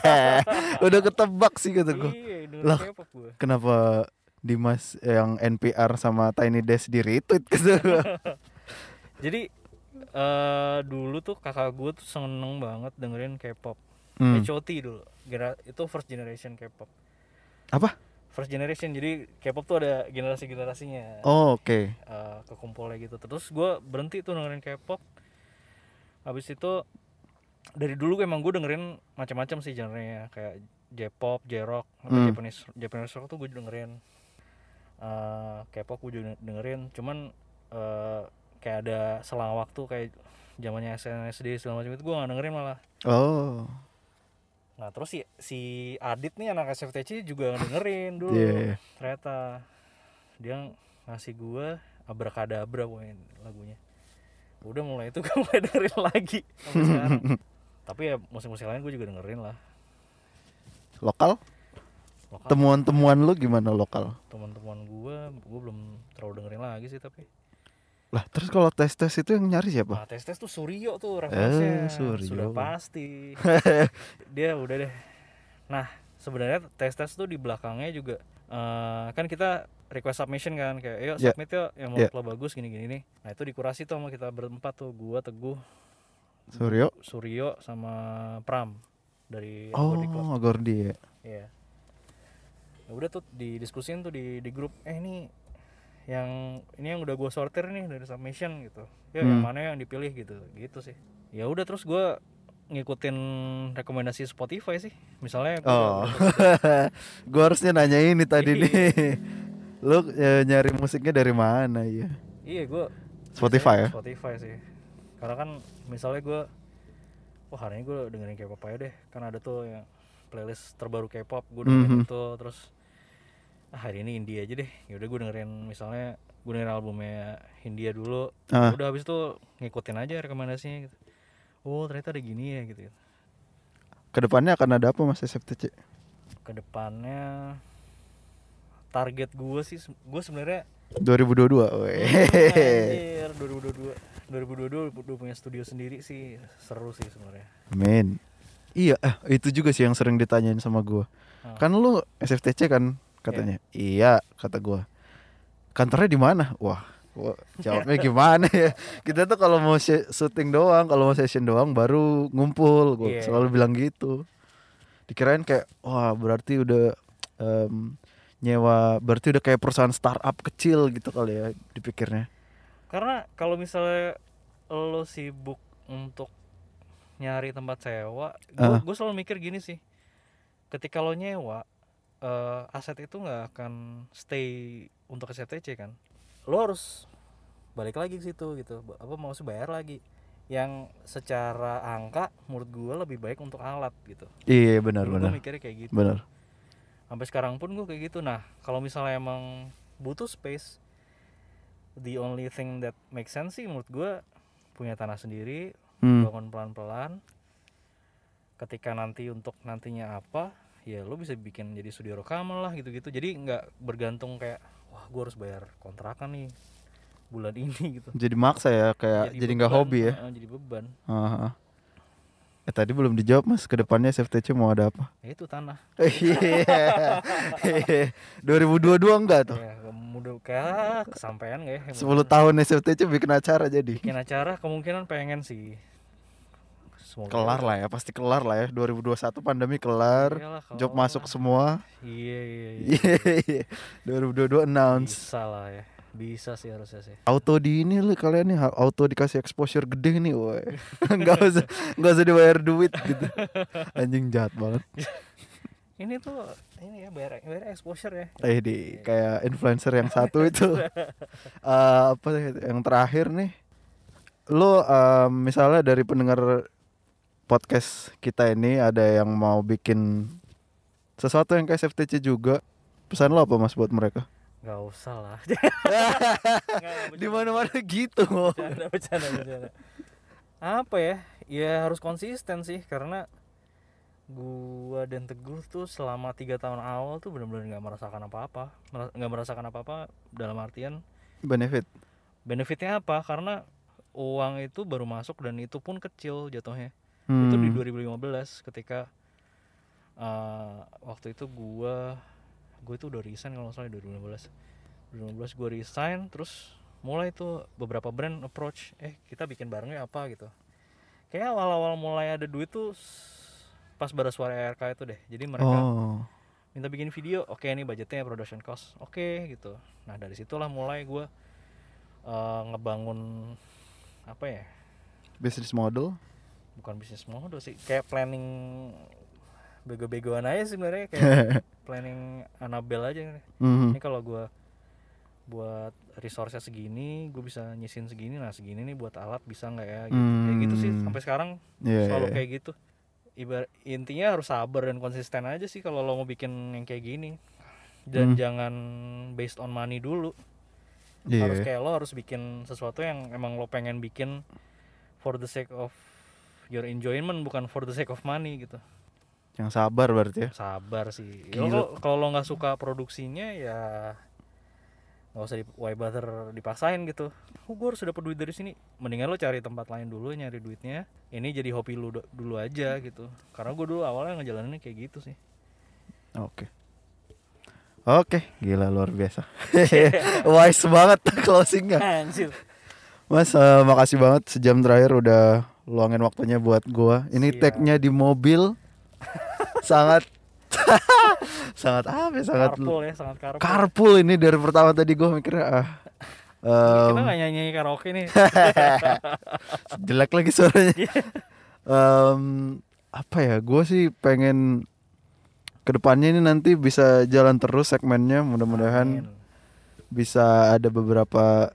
[laughs] Udah ketebak sih kata gue. iya Lah. Kenapa Dimas yang NPR sama Tiny Desk di retweet gitu? [laughs] jadi eh dulu tuh kakak gue tuh seneng banget dengerin K-pop Hmm. HOT dulu Gera- itu first generation K-pop Apa? first generation jadi K-pop tuh ada generasi generasinya Oh oke. eh, kekumpulnya gitu terus gue berhenti tuh dengerin K-pop habis itu dari dulu emang gue dengerin macam-macam sih genrenya kayak J-pop, J-rock, Hmm. Japanese Japanese rock tuh gue dengerin Eh, K-pop gue juga dengerin cuman eh, kayak ada selang waktu kayak zamannya SNSD segala macam itu gue gak dengerin malah Oh. nah terus si si Adit nih anak SFTC juga dengerin dulu Iya. ternyata dia ngasih gua abrakadabra pokoknya lagunya udah mulai itu [laughs] gue mulai dengerin lagi [laughs] tapi ya musik-musik lain gue juga dengerin lah Lokal? Temuan-temuan lu gimana lokal? teman-teman gue gue belum terlalu dengerin lagi sih tapi Lah terus kalau tes tes itu yang nyari siapa? nah tes tes tuh Suryo tuh referensinya Suryo. sudah pasti [laughs] dia udah deh nah sebenarnya tes tes tuh di belakangnya juga eh, kan kita request submission kan kayak yuk Ya. submit yuk yang menurut Ya. lo bagus gini gini nih nah itu dikurasi tuh sama kita berempat tuh gua teguh Suryo? Suryo sama Pram dari Oh Club. Gordi ya. Iya. Ya udah tuh didiskusin tuh di di grup eh ini yang ini yang udah gue sortir nih dari submission gitu. Ya yang Hmm. mana yang dipilih gitu. Gitu sih. Ya udah terus gua ngikutin rekomendasi Spotify sih. Misalnya gua Oh. [laughs] Gua harusnya nanya ini tadi Iya. nih. Lu eh, nyari musiknya dari mana ya? iya gue Spotify ya? Spotify sih. Karena kan misalnya gue wah hari ini gue dengerin K-pop aja deh. Kan ada tuh yang playlist terbaru K-pop gue dengerin Mhm. itu terus ah, hari ini India aja deh ya udah gue dengerin misalnya gue dengerin albumnya India dulu Ah. udah habis itu ngikutin aja rekomendasinya gitu oh ternyata ada gini ya gitu Ke depannya akan ada apa Mas SFTC? ke depannya target gue sih gue sebenarnya 2022. Weh. anjir 2022 2022 udah punya studio sendiri sih seru sih sebenarnya Amin. Iya, eh, itu juga sih yang sering ditanyain sama gua. Ah. Kan lu SFTC kan katanya. Iya, kata gua. Kantornya di mana? Wah, gua jawabnya gimana ya? [laughs] Kita tuh kalau mau sy- syuting doang, kalau mau session doang baru ngumpul. Gua Iya. selalu bilang gitu. Dikirain kayak wah, berarti udah em, nyewa berarti udah kayak perusahaan startup kecil gitu kali ya dipikirnya. karena kalau misalnya lo sibuk untuk nyari tempat sewa gue Ah. selalu mikir gini sih ketika lo nyewa eh, aset itu nggak akan stay untuk SFTC kan? Lo harus balik lagi ke situ gitu. Apa mau sih bayar lagi. Yang secara angka menurut gue lebih baik untuk alat gitu. Iya, benar gue benar. mikirnya kayak gitu. Benar. sampai sekarang pun gue kayak gitu. Nah kalau misalnya emang butuh space the only thing that makes sense sih menurut gue punya tanah sendiri Hmm. bangun pelan-pelan. Ketika nanti untuk nantinya apa ya lo bisa bikin jadi studio rekaman lah gitu-gitu jadi nggak bergantung kayak wah gue harus bayar kontrakan nih bulan ini [laughs] gitu Jadi maksa ya kayak jadi nggak hobi ya. eh, jadi beban Aha. Eh tadi belum dijawab mas, ke depannya SFTC mau ada apa? ya itu tanah [laughs] Iya. [laughs] 2022 enggak tuh? ya mudah kayak kesampaian gak ya 10 tahun SFTC bikin acara jadi. bikin acara kemungkinan pengen sih Semoga Kelar lah ya, pasti kelar lah ya. 2021 pandemi kelar, Iyalah, job masuk lah. semua. iya iya iya Iya. 2022 announce. bisa lah ya bisa sih harusnya sih Auto di ini lu kalian nih auto dikasih exposure gede nih, woi. [laughs] Enggak usah enggak usah dibayar duit gitu. Anjing jahat banget. [laughs] ini tuh ini ya bayar bayar exposure ya Eh di kayak influencer yang satu itu [laughs] Eh, apa yang terakhir nih lo eh, misalnya dari pendengar podcast kita ini ada yang mau bikin sesuatu yang kayak SFTC juga. Pesan lo apa mas buat mereka? Nggak usah lah. [laughs] Di mana mana gitu. Bercanda bercanda bercanda. Apa ya? Ya harus konsisten sih karena gua dan teguh tuh selama tiga tahun awal tuh benar-benar nggak merasakan apa-apa. Nggak merasakan apa-apa dalam artian benefit. Benefitnya apa? Karena uang itu baru masuk dan itu pun kecil jatuhnya itu di Hmm. 2015 ketika eh, waktu itu gua gue itu udah resign kalau salah di 2015 2015 gue resign terus mulai tuh beberapa brand approach eh kita bikin barengnya apa? gitu. Kayak awal-awal mulai ada duit tuh pas baru suara RK itu deh. Jadi mereka oh. minta bikin video oke ini budgetnya production cost. Oke gitu. Nah dari situlah mulai gue eh, ngebangun apa ya business model bukan bisnis model sih kayak planning bego-begoan aja sih sebenarnya kayak [laughs] planning Anabel aja Mhm. ini kalau gua buat resource segini gue bisa nyisin segini nah segini nih buat alat bisa nggak ya gitu kayak gitu sih Hmm. sampai sekarang Iya, selalu iya. kayak gitu Ibar intinya harus sabar dan konsisten aja sih kalau lo mau bikin yang kayak gini dan Hmm. jangan based on money dulu Iya. harus kayak lo harus bikin sesuatu yang emang lo pengen bikin for the sake of your enjoyment bukan for the sake of money gitu. Yang sabar berarti ya? Sabar sih. Gila. lo kalau lo nggak suka produksinya ya nggak usah di why bother dipaksain gitu. Oh, gue harus dapat duit dari sini. Mendingan lo cari tempat lain dulu nyari duitnya. Ini jadi hobi lu dulu aja gitu. Karena gue dulu awalnya ngejalaninnya kayak gitu sih. Oke. Oke, gila luar biasa. [laughs] Wise banget [laughs] closingnya. Mas, eh, makasih banget sejam terakhir udah luangin waktunya buat gua. Ini Siap. tag-nya di mobil. [laughs] sangat [laughs] sangat apa ya? Sangat carpool ya sangat carpool carpool ini dari pertama tadi gua mikirnya ah kita em, nggak nyanyi karaoke nih [laughs] jelek lagi suaranya. Em, apa ya? Gue sih pengen ke depannya ini nanti bisa jalan terus segmennya. Mudah-mudahan bisa ada beberapa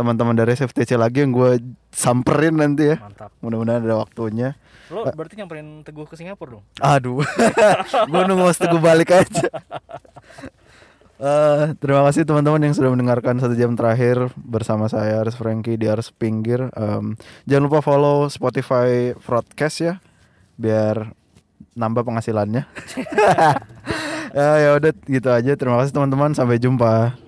teman-teman dari SFTC lagi yang gue samperin nanti ya. mantap Mudah-mudahan ada waktunya. lo berarti nyamperin teguh ke Singapura dong Aduh, [laughs] gue nunggu mas Teguh balik aja. [laughs] Eh, terima kasih teman-teman yang sudah mendengarkan satu jam terakhir bersama saya Aris Franky di Aris Pinggir. Em, jangan lupa follow Spotify Broadcast ya, biar nambah penghasilannya. ya [laughs] ya udah gitu aja. Terima kasih teman-teman. Sampai jumpa.